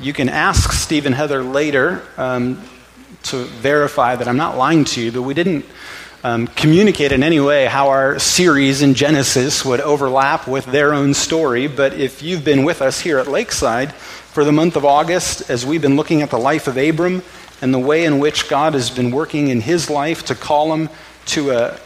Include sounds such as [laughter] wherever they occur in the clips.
you can ask Steve and Heather later um, to verify that I'm not lying to you, but we didn't um, communicate in any way how our series in Genesis would overlap with their own story. But if you've been with us here at Lakeside for the month of August, as we've been looking at the life of Abram and the way in which God has been working in his life to call him to a uh,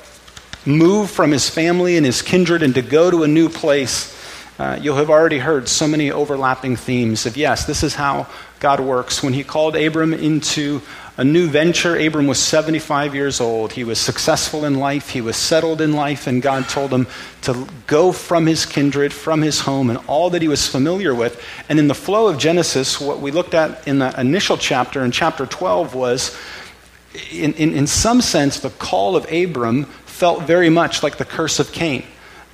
move from his family and his kindred and to go to a new place, uh, you'll have already heard so many overlapping themes of yes, this is how God works. When he called Abram into a new venture, Abram was 75 years old. He was successful in life, he was settled in life, and God told him to go from his kindred, from his home, and all that he was familiar with. And in the flow of Genesis, what we looked at in the initial chapter, in chapter 12, was in, in, in some sense, the call of Abram felt very much like the curse of Cain.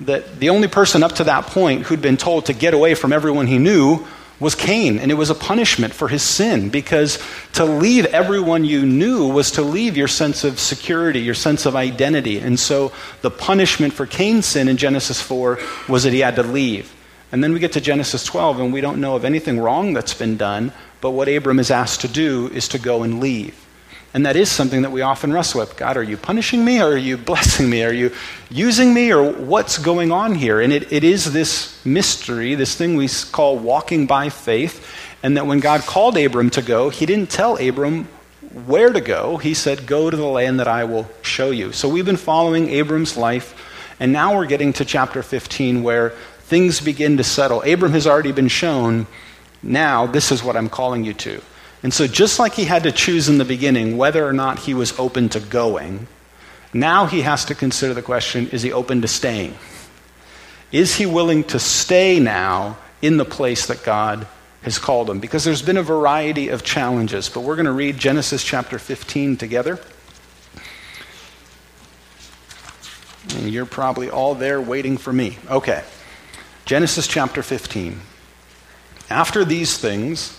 That the only person up to that point who'd been told to get away from everyone he knew was Cain, and it was a punishment for his sin because to leave everyone you knew was to leave your sense of security, your sense of identity. And so the punishment for Cain's sin in Genesis 4 was that he had to leave. And then we get to Genesis 12, and we don't know of anything wrong that's been done, but what Abram is asked to do is to go and leave. And that is something that we often wrestle with. God, are you punishing me or are you blessing me? Are you using me or what's going on here? And it, it is this mystery, this thing we call walking by faith. And that when God called Abram to go, he didn't tell Abram where to go. He said, Go to the land that I will show you. So we've been following Abram's life. And now we're getting to chapter 15 where things begin to settle. Abram has already been shown. Now, this is what I'm calling you to. And so, just like he had to choose in the beginning whether or not he was open to going, now he has to consider the question is he open to staying? Is he willing to stay now in the place that God has called him? Because there's been a variety of challenges, but we're going to read Genesis chapter 15 together. And you're probably all there waiting for me. Okay. Genesis chapter 15. After these things,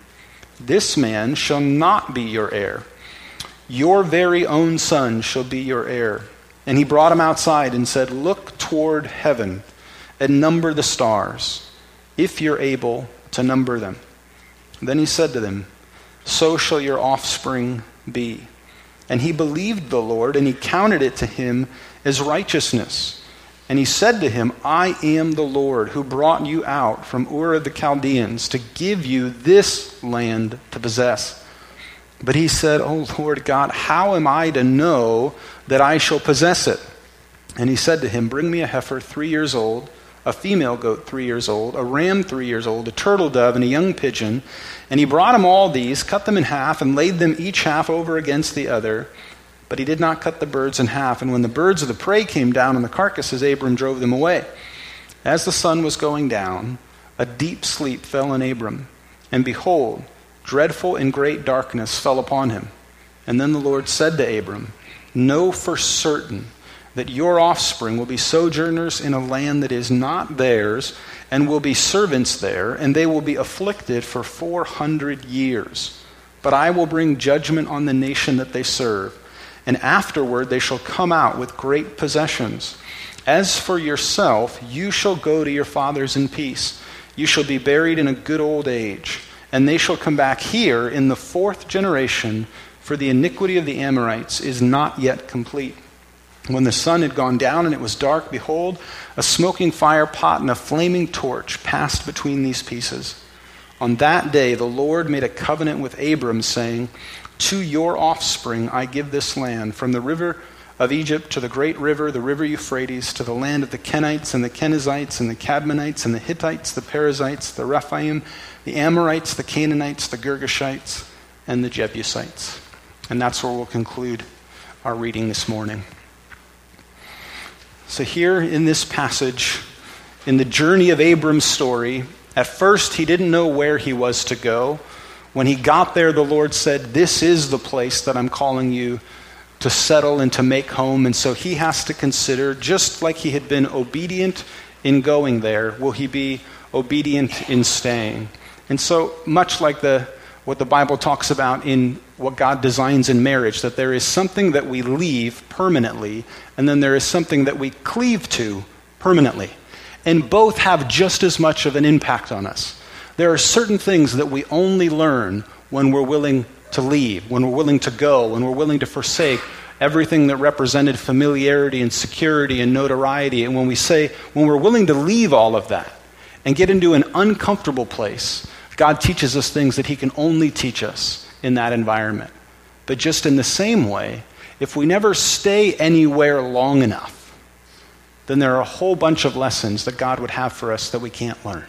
this man shall not be your heir. Your very own son shall be your heir. And he brought him outside and said, Look toward heaven and number the stars, if you're able to number them. Then he said to them, So shall your offspring be. And he believed the Lord, and he counted it to him as righteousness. And he said to him, I am the Lord who brought you out from Ur of the Chaldeans to give you this land to possess. But he said, O Lord God, how am I to know that I shall possess it? And he said to him, Bring me a heifer three years old, a female goat three years old, a ram three years old, a turtle dove, and a young pigeon. And he brought him all these, cut them in half, and laid them each half over against the other. But he did not cut the birds in half. And when the birds of the prey came down on the carcasses, Abram drove them away. As the sun was going down, a deep sleep fell on Abram. And behold, dreadful and great darkness fell upon him. And then the Lord said to Abram, Know for certain that your offspring will be sojourners in a land that is not theirs, and will be servants there, and they will be afflicted for 400 years. But I will bring judgment on the nation that they serve and afterward they shall come out with great possessions. As for yourself, you shall go to your fathers in peace. You shall be buried in a good old age, and they shall come back here in the fourth generation, for the iniquity of the Amorites is not yet complete. When the sun had gone down and it was dark, behold, a smoking fire pot and a flaming torch passed between these pieces. On that day, the Lord made a covenant with Abram, saying, to your offspring I give this land, from the river of Egypt to the great river, the river Euphrates, to the land of the Kenites and the Kenizzites and the Cadmonites and the Hittites, the Perizzites, the Rephaim, the Amorites, the Canaanites, the Girgashites, and the Jebusites. And that's where we'll conclude our reading this morning. So, here in this passage, in the journey of Abram's story, at first he didn't know where he was to go When he got there, the Lord said, This is the place that I'm calling you to settle and to make home. And so he has to consider, just like he had been obedient in going there, will he be obedient in staying? And so, much like the, what the Bible talks about in what God designs in marriage, that there is something that we leave permanently, and then there is something that we cleave to permanently. And both have just as much of an impact on us. There are certain things that we only learn when we're willing to leave, when we're willing to go, when we're willing to forsake everything that represented familiarity and security and notoriety. And when we say, when we're willing to leave all of that and get into an uncomfortable place, God teaches us things that He can only teach us in that environment. But just in the same way, if we never stay anywhere long enough, then there are a whole bunch of lessons that God would have for us that we can't learn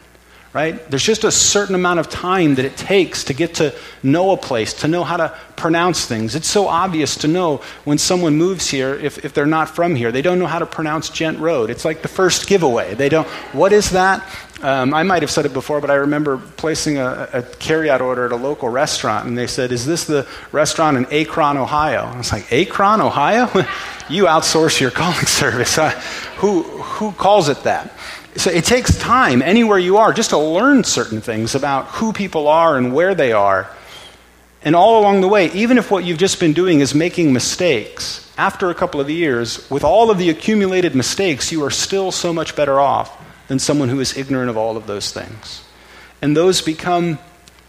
right? There's just a certain amount of time that it takes to get to know a place, to know how to pronounce things. It's so obvious to know when someone moves here, if, if they're not from here, they don't know how to pronounce Ghent Road. It's like the first giveaway. They don't, what is that? Um, I might have said it before, but I remember placing a, a carryout order at a local restaurant, and they said, Is this the restaurant in Akron, Ohio? I was like, Akron, Ohio? [laughs] you outsource your calling [laughs] service. Who, who calls it that? So it takes time anywhere you are just to learn certain things about who people are and where they are. And all along the way, even if what you've just been doing is making mistakes, after a couple of years, with all of the accumulated mistakes, you are still so much better off than someone who is ignorant of all of those things. And those become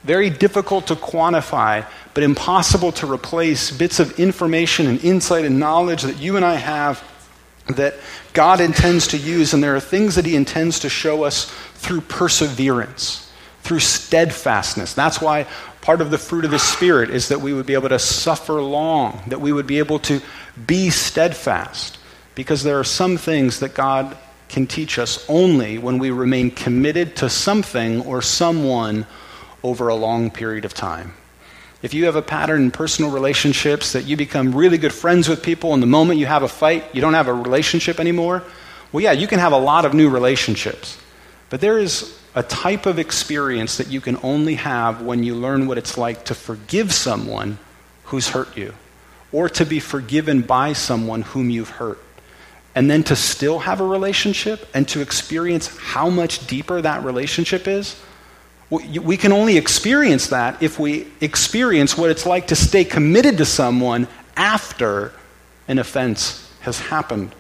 very difficult to quantify, but impossible to replace bits of information and insight and knowledge that you and I have that God intends to use, and there are things that He intends to show us through perseverance, through steadfastness. That's why part of the fruit of the Spirit is that we would be able to suffer long, that we would be able to be steadfast, because there are some things that God can teach us only when we remain committed to something or someone over a long period of time. If you have a pattern in personal relationships that you become really good friends with people, and the moment you have a fight, you don't have a relationship anymore, well, yeah, you can have a lot of new relationships. But there is a type of experience that you can only have when you learn what it's like to forgive someone who's hurt you, or to be forgiven by someone whom you've hurt. And then to still have a relationship and to experience how much deeper that relationship is we can only experience that if we experience what it's like to stay committed to someone after an offense has happened.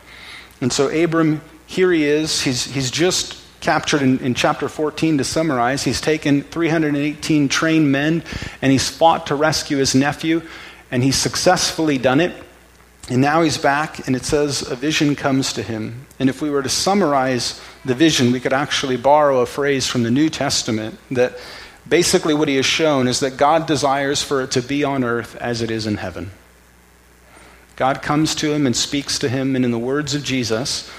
And so, Abram, here he is. He's, he's just captured in, in chapter 14 to summarize. He's taken 318 trained men and he's fought to rescue his nephew, and he's successfully done it. And now he's back, and it says a vision comes to him. And if we were to summarize the vision, we could actually borrow a phrase from the New Testament that basically what he has shown is that God desires for it to be on earth as it is in heaven. God comes to him and speaks to him, and in the words of Jesus,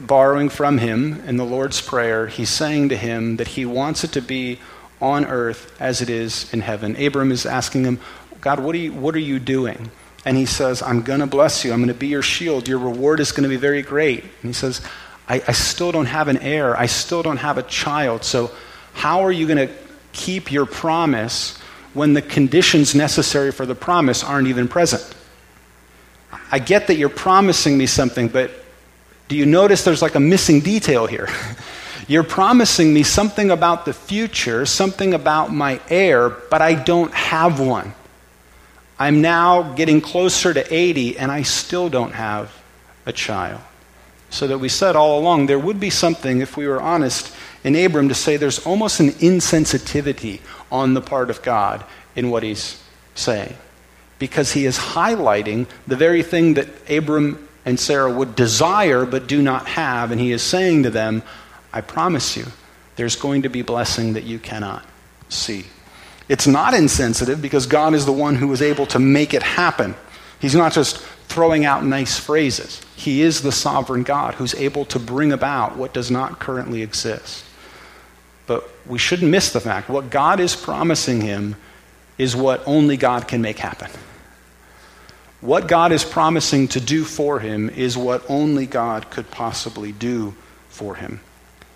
borrowing from him in the Lord's Prayer, he's saying to him that he wants it to be on earth as it is in heaven. Abram is asking him, God, what are you, what are you doing? And he says, I'm going to bless you. I'm going to be your shield. Your reward is going to be very great. And he says, I, I still don't have an heir. I still don't have a child. So, how are you going to keep your promise when the conditions necessary for the promise aren't even present? I get that you're promising me something, but do you notice there's like a missing detail here? [laughs] you're promising me something about the future, something about my heir, but I don't have one. I'm now getting closer to 80 and I still don't have a child. So that we said all along there would be something, if we were honest, in Abram to say there's almost an insensitivity on the part of God in what he's saying. Because he is highlighting the very thing that Abram and Sarah would desire but do not have. And he is saying to them, I promise you, there's going to be blessing that you cannot see. It's not insensitive because God is the one who is able to make it happen. He's not just throwing out nice phrases. He is the sovereign God who's able to bring about what does not currently exist. But we shouldn't miss the fact what God is promising him is what only God can make happen. What God is promising to do for him is what only God could possibly do for him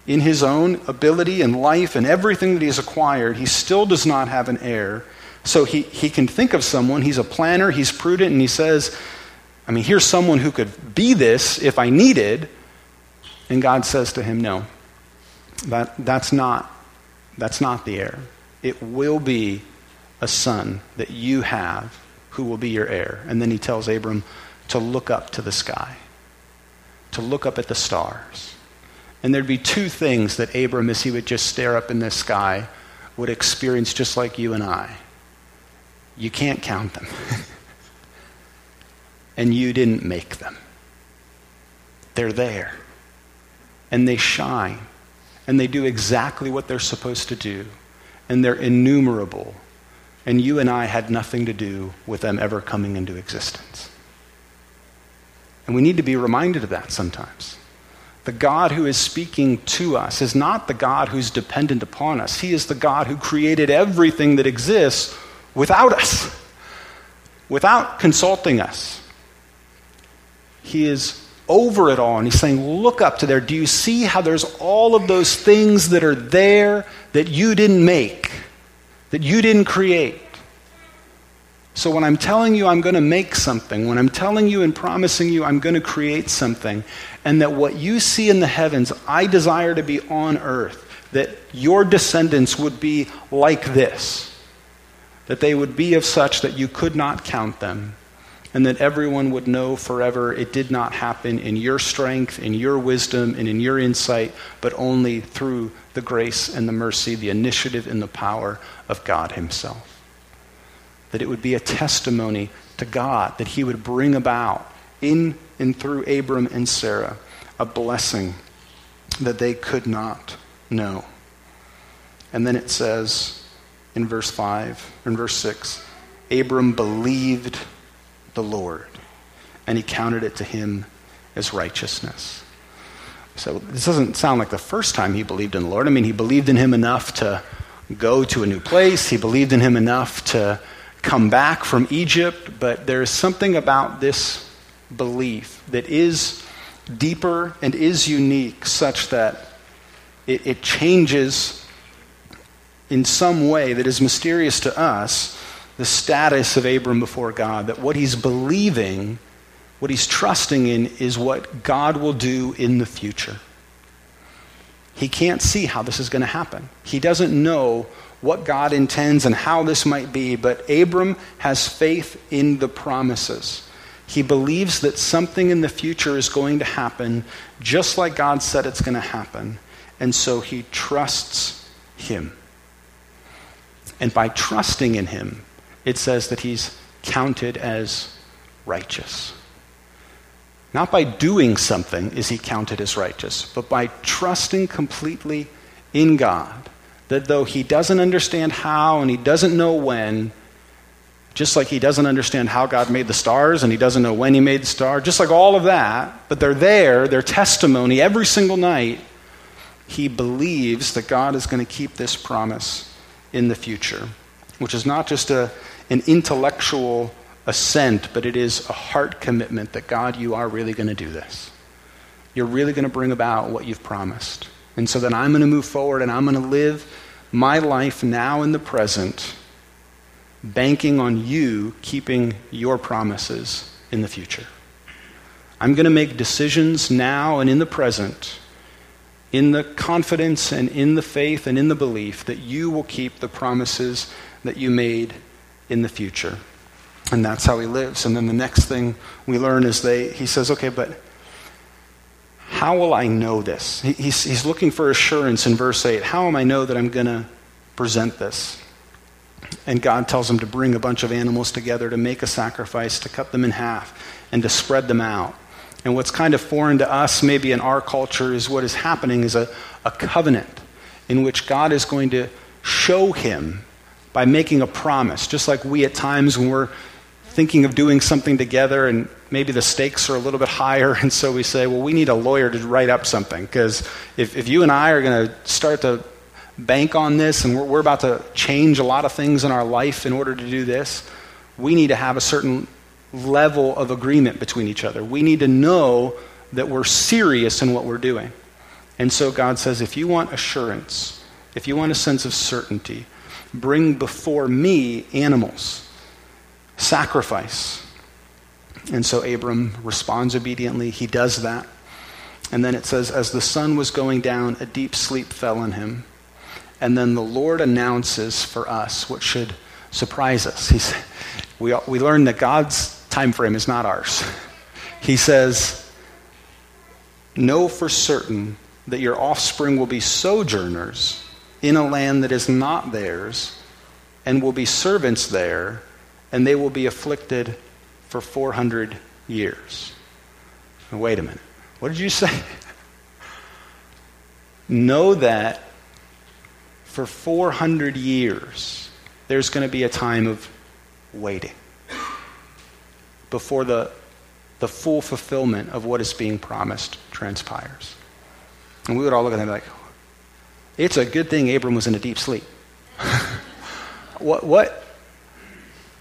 in his own ability and life and everything that he has acquired, he still does not have an heir. So he, he can think of someone, he's a planner, he's prudent, and he says, I mean, here's someone who could be this if I needed. And God says to him, No, that, that's, not, that's not the heir. It will be a son that you have who will be your heir. And then he tells Abram to look up to the sky, to look up at the stars. And there'd be two things that Abram, as he would just stare up in the sky, would experience just like you and I. You can't count them. [laughs] and you didn't make them. They're there. And they shine. And they do exactly what they're supposed to do. And they're innumerable. And you and I had nothing to do with them ever coming into existence. And we need to be reminded of that sometimes. The God who is speaking to us is not the God who's dependent upon us. He is the God who created everything that exists without us, without consulting us. He is over it all, and He's saying, Look up to there. Do you see how there's all of those things that are there that you didn't make, that you didn't create? So when I'm telling you I'm going to make something, when I'm telling you and promising you I'm going to create something, and that what you see in the heavens, I desire to be on earth, that your descendants would be like this, that they would be of such that you could not count them, and that everyone would know forever it did not happen in your strength, in your wisdom, and in your insight, but only through the grace and the mercy, the initiative and the power of God Himself that it would be a testimony to God, that he would bring about in and through Abram and Sarah a blessing that they could not know. And then it says in verse 5, in verse 6, Abram believed the Lord, and he counted it to him as righteousness. So this doesn't sound like the first time he believed in the Lord. I mean, he believed in him enough to go to a new place, he believed in him enough to come back from Egypt, but there is something about this belief that is deeper and is unique, such that it, it changes in some way that is mysterious to us the status of Abram before God, that what he's believing, what he's trusting in, is what God will do in the future. He can't see how this is going to happen. He doesn't know what God intends and how this might be, but Abram has faith in the promises. He believes that something in the future is going to happen just like God said it's going to happen. And so he trusts him. And by trusting in him, it says that he's counted as righteous. Not by doing something is he counted as righteous, but by trusting completely in God that though he doesn't understand how and he doesn't know when, just like he doesn't understand how God made the stars and he doesn't know when he made the star, just like all of that, but they're there, their testimony every single night, he believes that God is going to keep this promise in the future, which is not just a, an intellectual assent, but it is a heart commitment that God, you are really going to do this. You're really going to bring about what you've promised. And so then I'm going to move forward and I'm going to live my life now in the present, banking on you keeping your promises in the future. I'm going to make decisions now and in the present in the confidence and in the faith and in the belief that you will keep the promises that you made in the future. And that's how he lives. And then the next thing we learn is they, he says, okay, but how will I know this? He's, he's looking for assurance in verse 8. How am I know that I'm going to present this? And God tells him to bring a bunch of animals together, to make a sacrifice, to cut them in half, and to spread them out. And what's kind of foreign to us, maybe in our culture, is what is happening is a, a covenant in which God is going to show him by making a promise, just like we at times when we're thinking of doing something together and maybe the stakes are a little bit higher, [laughs] and so we say, well, we need a lawyer to write up something. Because if, if you and I are going to start to bank on this and we're, we're about to change a lot of things in our life in order to do this, we need to have a certain level of agreement between each other. We need to know that we're serious in what we're doing. And so God says, if you want assurance, if you want a sense of certainty, bring before me animals, sacrifice. And so Abram responds obediently. He does that. And then it says, As the sun was going down, a deep sleep fell on him. And then the Lord announces for us what should surprise us. He's, we, we learn that God's time frame is not ours. He says, Know for certain that your offspring will be sojourners in a land that is not theirs, and will be servants there, and they will be afflicted for 400 years. Now, wait a minute. What did you say? [laughs] know that for 400 years, there's going to be a time of waiting before the, the full fulfillment of what is being promised transpires. And we would all look at them like, it's a good thing Abram was in a deep sleep. [laughs] what, what,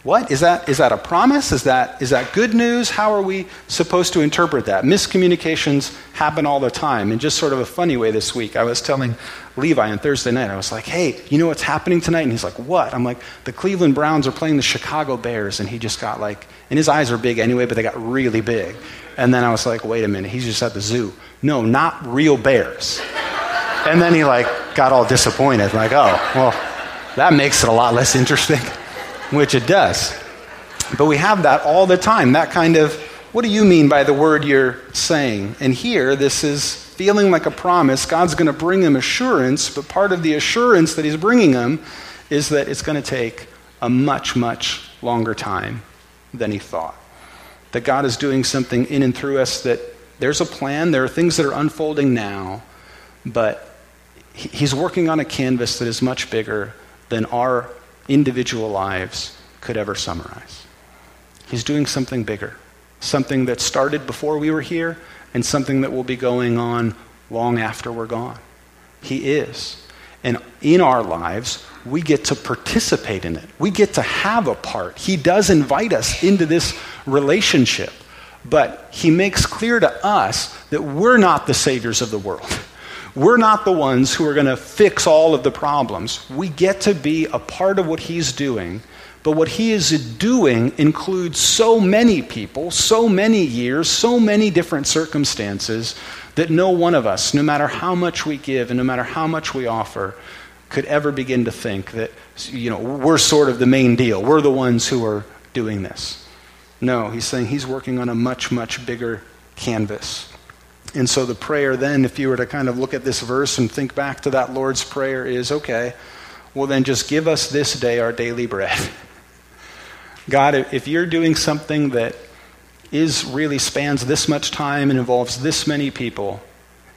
what? Is that, is that a promise? Is that, is that good news? How are we supposed to interpret that? Miscommunications happen all the time. In just sort of a funny way this week, I was telling Levi on Thursday night, I was like, hey, you know what's happening tonight? And he's like, what? I'm like, the Cleveland Browns are playing the Chicago Bears. And he just got like, and his eyes are big anyway, but they got really big. And then I was like, wait a minute, he's just at the zoo. No, not real bears. And then he like got all disappointed, like, oh, well, that makes it a lot less interesting which it does. But we have that all the time, that kind of, what do you mean by the word you're saying? And here, this is feeling like a promise. God's going to bring him assurance, but part of the assurance that he's bringing him is that it's going to take a much, much longer time than he thought. That God is doing something in and through us, that there's a plan, there are things that are unfolding now, but he's working on a canvas that is much bigger than our individual lives could ever summarize. He's doing something bigger, something that started before we were here, and something that will be going on long after we're gone. He is. And in our lives, we get to participate in it. We get to have a part. He does invite us into this relationship, but He makes clear to us that we're not the saviors of the world. We're not the ones who are going to fix all of the problems. We get to be a part of what He's doing. But what He is doing includes so many people, so many years, so many different circumstances that no one of us, no matter how much we give and no matter how much we offer, could ever begin to think that you know we're sort of the main deal. We're the ones who are doing this. No, he's saying he's working on a much, much bigger canvas. And so the prayer then, if you were to kind of look at this verse and think back to that Lord's Prayer, is okay, well, then just give us this day our daily bread. [laughs] God, if you're doing something that is really spans this much time and involves this many people,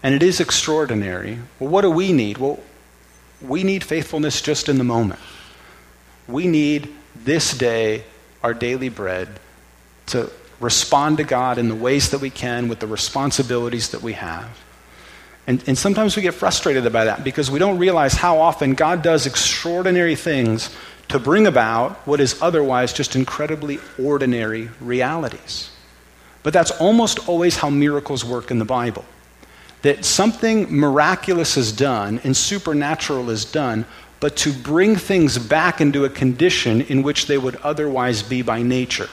and it is extraordinary, well, what do we need? Well, we need faithfulness just in the moment. We need this day our daily bread to respond to God in the ways that we can with the responsibilities that we have. And, and sometimes we get frustrated by that because we don't realize how often God does extraordinary things to bring about what is otherwise just incredibly ordinary realities. But that's almost always how miracles work in the Bible. That something miraculous is done and supernatural is done, but to bring things back into a condition in which they would otherwise be by nature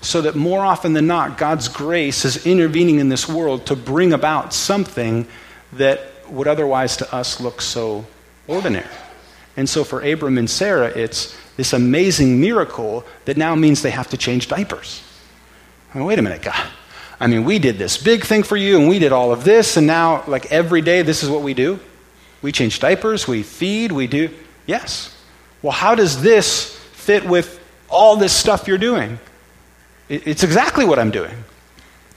so that more often than not, God's grace is intervening in this world to bring about something that would otherwise to us look so ordinary. And so for Abram and Sarah, it's this amazing miracle that now means they have to change diapers. I mean, wait a minute, God. I mean, we did this big thing for you, and we did all of this, and now, like every day, this is what we do? We change diapers, we feed, we do. Yes. Well, how does this fit with all this stuff you're doing? It's exactly what I'm doing.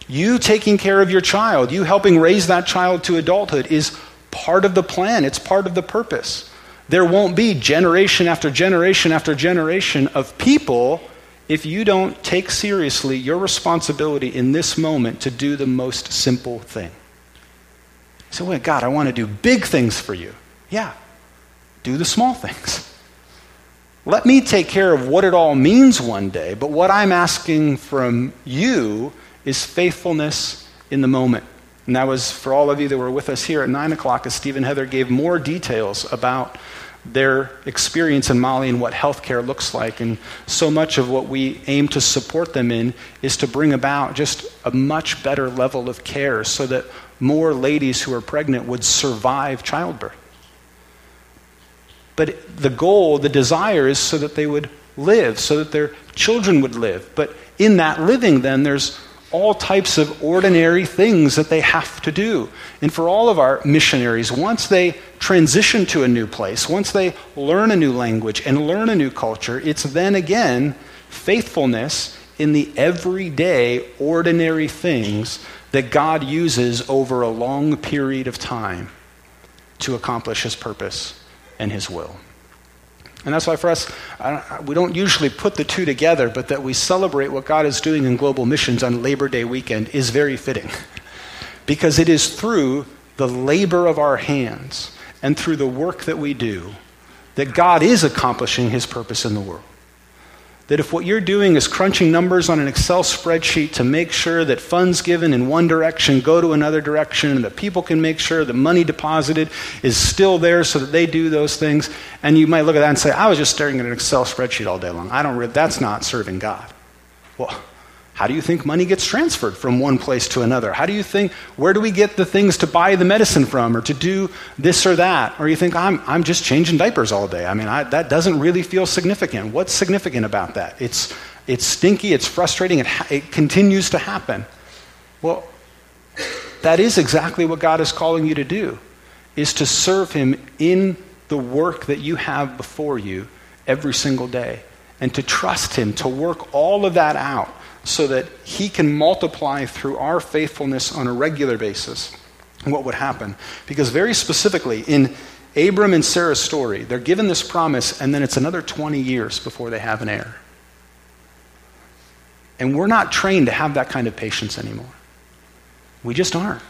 You taking care of your child, you helping raise that child to adulthood is part of the plan, it's part of the purpose. There won't be generation after generation after generation of people if you don't take seriously your responsibility in this moment to do the most simple thing. So, wait, God, I want to do big things for you. Yeah, do the small things. Let me take care of what it all means one day, but what I'm asking from you is faithfulness in the moment. And that was for all of you that were with us here at 9 o'clock as Stephen Heather gave more details about their experience in Mali and what healthcare looks like. And so much of what we aim to support them in is to bring about just a much better level of care so that more ladies who are pregnant would survive childbirth. But the goal, the desire is so that they would live, so that their children would live. But in that living, then, there's all types of ordinary things that they have to do. And for all of our missionaries, once they transition to a new place, once they learn a new language and learn a new culture, it's then again faithfulness in the everyday, ordinary things that God uses over a long period of time to accomplish his purpose and his will. And that's why for us, we don't usually put the two together, but that we celebrate what God is doing in global missions on Labor Day weekend is very fitting. because it is through the labor of our hands and through the work that we do that God is accomplishing his purpose in the world that if what you're doing is crunching numbers on an Excel spreadsheet to make sure that funds given in one direction go to another direction and that people can make sure the money deposited is still there so that they do those things, and you might look at that and say, I was just staring at an Excel spreadsheet all day long. I don't re- that's not serving God. Well, how do you think money gets transferred from one place to another? How do you think, where do we get the things to buy the medicine from or to do this or that? Or you think, I'm, I'm just changing diapers all day. I mean, I, that doesn't really feel significant. What's significant about that? It's, it's stinky, it's frustrating, it, it continues to happen. Well, that is exactly what God is calling you to do, is to serve Him in the work that you have before you every single day and to trust Him to work all of that out so that he can multiply through our faithfulness on a regular basis. What would happen? Because, very specifically, in Abram and Sarah's story, they're given this promise, and then it's another 20 years before they have an heir. And we're not trained to have that kind of patience anymore. We just aren't.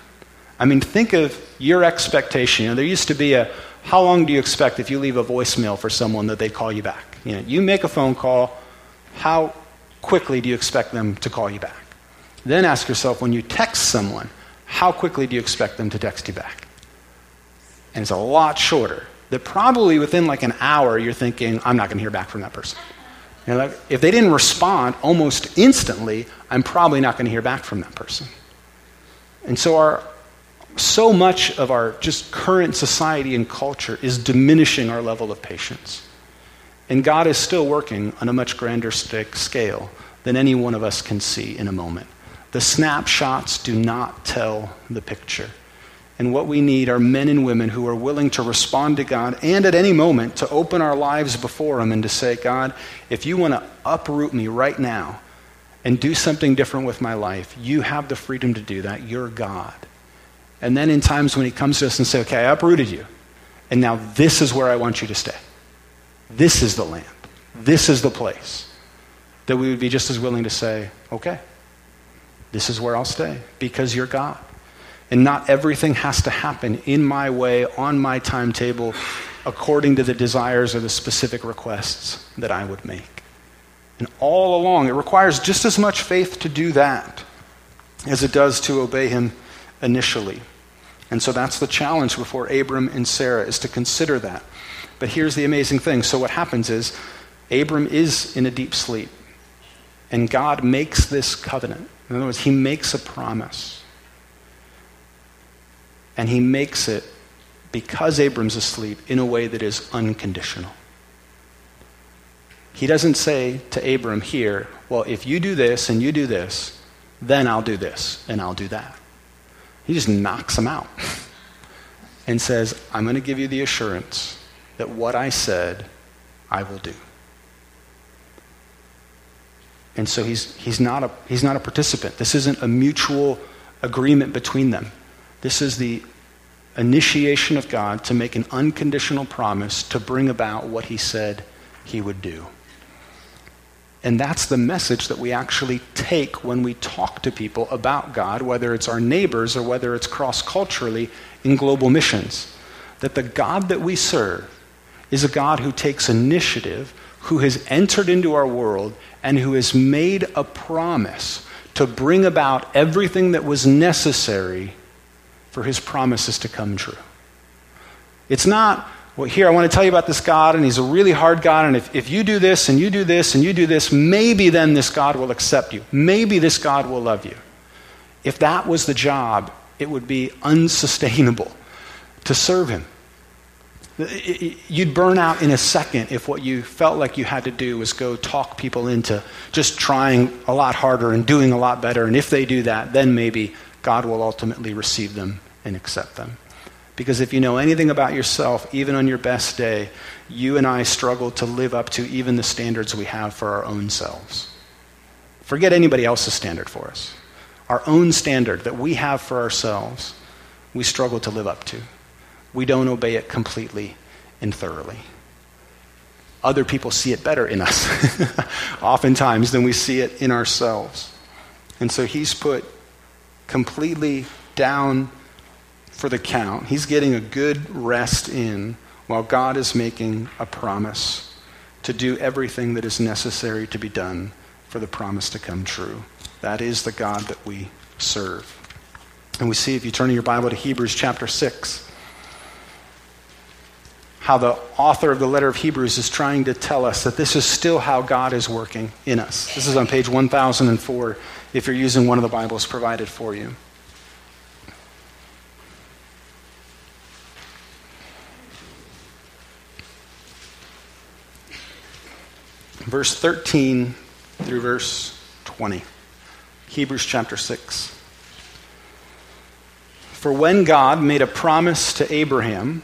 I mean, think of your expectation. You know, there used to be a how long do you expect if you leave a voicemail for someone that they call you back? You know, you make a phone call, how quickly do you expect them to call you back? Then ask yourself when you text someone, how quickly do you expect them to text you back? And it's a lot shorter. That probably within like an hour, you're thinking, I'm not going to hear back from that person. You know, like, if they didn't respond almost instantly, I'm probably not going to hear back from that person. And so, our, so much of our just current society and culture is diminishing our level of patience. And God is still working on a much grander scale than any one of us can see in a moment. The snapshots do not tell the picture. And what we need are men and women who are willing to respond to God and at any moment to open our lives before Him and to say, God, if you want to uproot me right now and do something different with my life, you have the freedom to do that. You're God. And then in times when He comes to us and say, okay, I uprooted you, and now this is where I want you to stay. This is the land. This is the place. That we would be just as willing to say, okay, this is where I'll stay because you're God. And not everything has to happen in my way, on my timetable, according to the desires or the specific requests that I would make. And all along, it requires just as much faith to do that as it does to obey Him initially. And so that's the challenge before Abram and Sarah, is to consider that. But here's the amazing thing. So what happens is Abram is in a deep sleep. And God makes this covenant. In other words, he makes a promise. And he makes it because Abram's asleep in a way that is unconditional. He doesn't say to Abram here, well, if you do this and you do this, then I'll do this and I'll do that. He just knocks him out [laughs] and says, I'm going to give you the assurance that what I said, I will do. And so he's, he's, not a, he's not a participant. This isn't a mutual agreement between them. This is the initiation of God to make an unconditional promise to bring about what he said he would do. And that's the message that we actually take when we talk to people about God, whether it's our neighbors or whether it's cross culturally in global missions. That the God that we serve is a God who takes initiative, who has entered into our world, and who has made a promise to bring about everything that was necessary for his promises to come true. It's not well, here, I want to tell you about this God, and he's a really hard God, and if, if you do this, and you do this, and you do this, maybe then this God will accept you. Maybe this God will love you. If that was the job, it would be unsustainable to serve him. You'd burn out in a second if what you felt like you had to do was go talk people into just trying a lot harder and doing a lot better. And if they do that, then maybe God will ultimately receive them and accept them. Because if you know anything about yourself, even on your best day, you and I struggle to live up to even the standards we have for our own selves. Forget anybody else's standard for us. Our own standard that we have for ourselves, we struggle to live up to. We don't obey it completely and thoroughly. Other people see it better in us, [laughs] oftentimes, than we see it in ourselves. And so he's put completely down for the count. He's getting a good rest in while God is making a promise to do everything that is necessary to be done for the promise to come true. That is the God that we serve. And we see, if you turn in your Bible to Hebrews chapter 6, how the author of the letter of Hebrews is trying to tell us that this is still how God is working in us. This is on page 1004 if you're using one of the Bibles provided for you. verse 13 through verse 20. Hebrews chapter 6. For when God made a promise to Abraham,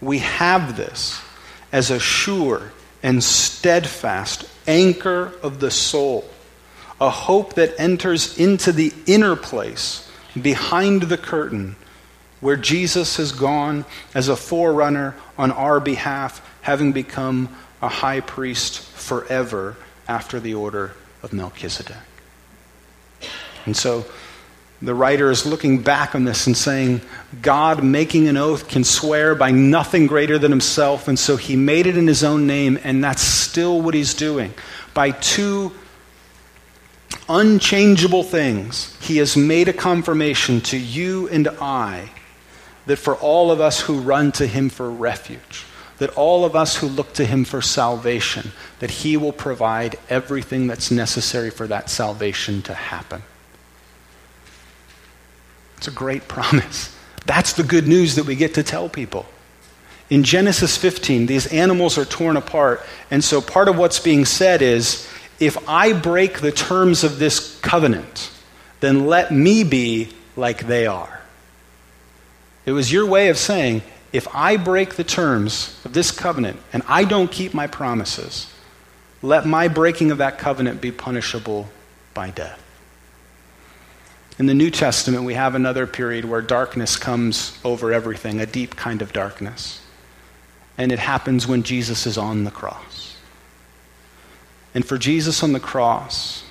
We have this as a sure and steadfast anchor of the soul, a hope that enters into the inner place behind the curtain where Jesus has gone as a forerunner on our behalf, having become a high priest forever after the order of Melchizedek. And so the writer is looking back on this and saying, God making an oath can swear by nothing greater than himself, and so he made it in his own name, and that's still what he's doing. By two unchangeable things, he has made a confirmation to you and I that for all of us who run to him for refuge, that all of us who look to him for salvation, that he will provide everything that's necessary for that salvation to happen. It's a great promise. That's the good news that we get to tell people. In Genesis 15, these animals are torn apart, and so part of what's being said is if I break the terms of this covenant, then let me be like they are. It was your way of saying, if I break the terms of this covenant and I don't keep my promises, let my breaking of that covenant be punishable by death. In the New Testament, we have another period where darkness comes over everything, a deep kind of darkness. And it happens when Jesus is on the cross. And for Jesus on the cross,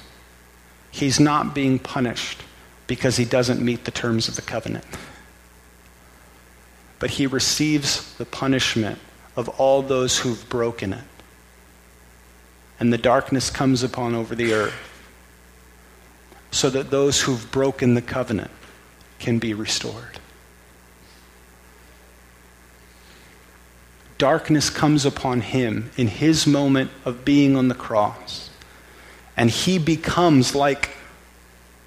he's not being punished because he doesn't meet the terms of the covenant but he receives the punishment of all those who've broken it. And the darkness comes upon over the earth so that those who've broken the covenant can be restored. Darkness comes upon him in his moment of being on the cross, and he becomes like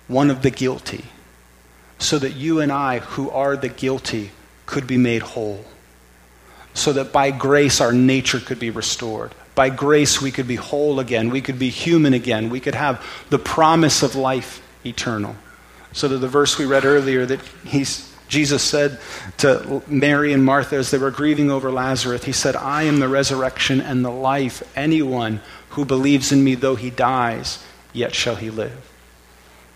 one of the guilty, so that you and I, who are the guilty, could be made whole, so that by grace our nature could be restored. By grace we could be whole again, we could be human again, we could have the promise of life eternal. So that the verse we read earlier that he's, Jesus said to Mary and Martha as they were grieving over Lazarus, He said, I am the resurrection and the life. Anyone who believes in me, though he dies, yet shall he live.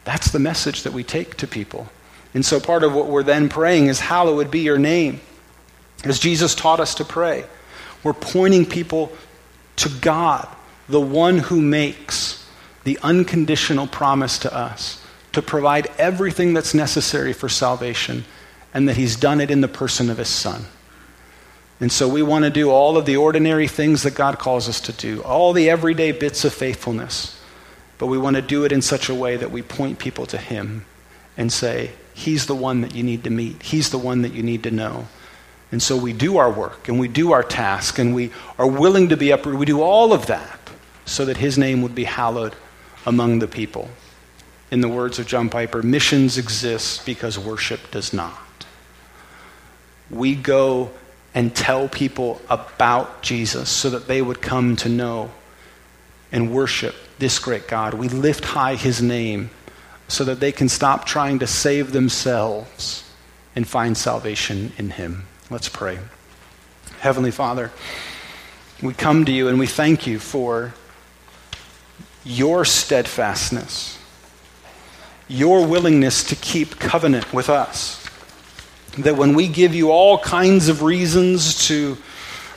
That's the message that we take to people. And so part of what we're then praying is, Hallowed be your name. As Jesus taught us to pray, we're pointing people to God, the one who makes the unconditional promise to us to provide everything that's necessary for salvation, and that He's done it in the person of His Son. And so we want to do all of the ordinary things that God calls us to do, all the everyday bits of faithfulness, but we want to do it in such a way that we point people to Him and say, He's the one that you need to meet, He's the one that you need to know. And so we do our work and we do our task and we are willing to be uprooted. We do all of that so that his name would be hallowed among the people. In the words of John Piper, missions exist because worship does not. We go and tell people about Jesus so that they would come to know and worship this great God. We lift high his name so that they can stop trying to save themselves and find salvation in him. Let's pray. Heavenly Father, we come to you and we thank you for your steadfastness, your willingness to keep covenant with us. That when we give you all kinds of reasons to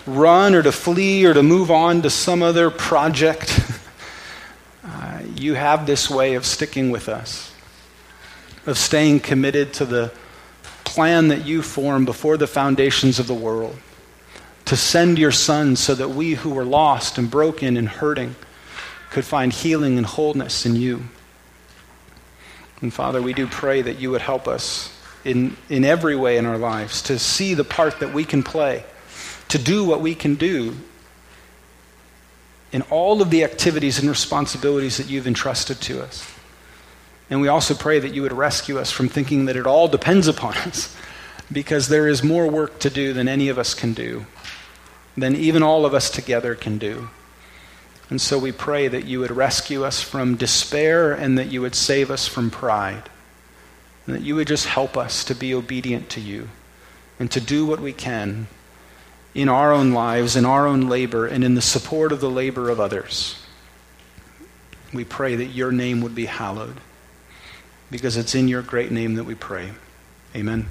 run or to flee or to move on to some other project, [laughs] uh, you have this way of sticking with us, of staying committed to the plan that you formed before the foundations of the world to send your son so that we who were lost and broken and hurting could find healing and wholeness in you. And Father, we do pray that you would help us in, in every way in our lives to see the part that we can play, to do what we can do in all of the activities and responsibilities that you've entrusted to us. And we also pray that you would rescue us from thinking that it all depends upon [laughs] us, because there is more work to do than any of us can do, than even all of us together can do. And so we pray that you would rescue us from despair and that you would save us from pride. And that you would just help us to be obedient to you and to do what we can in our own lives, in our own labor, and in the support of the labor of others. We pray that your name would be hallowed because it's in your great name that we pray. Amen.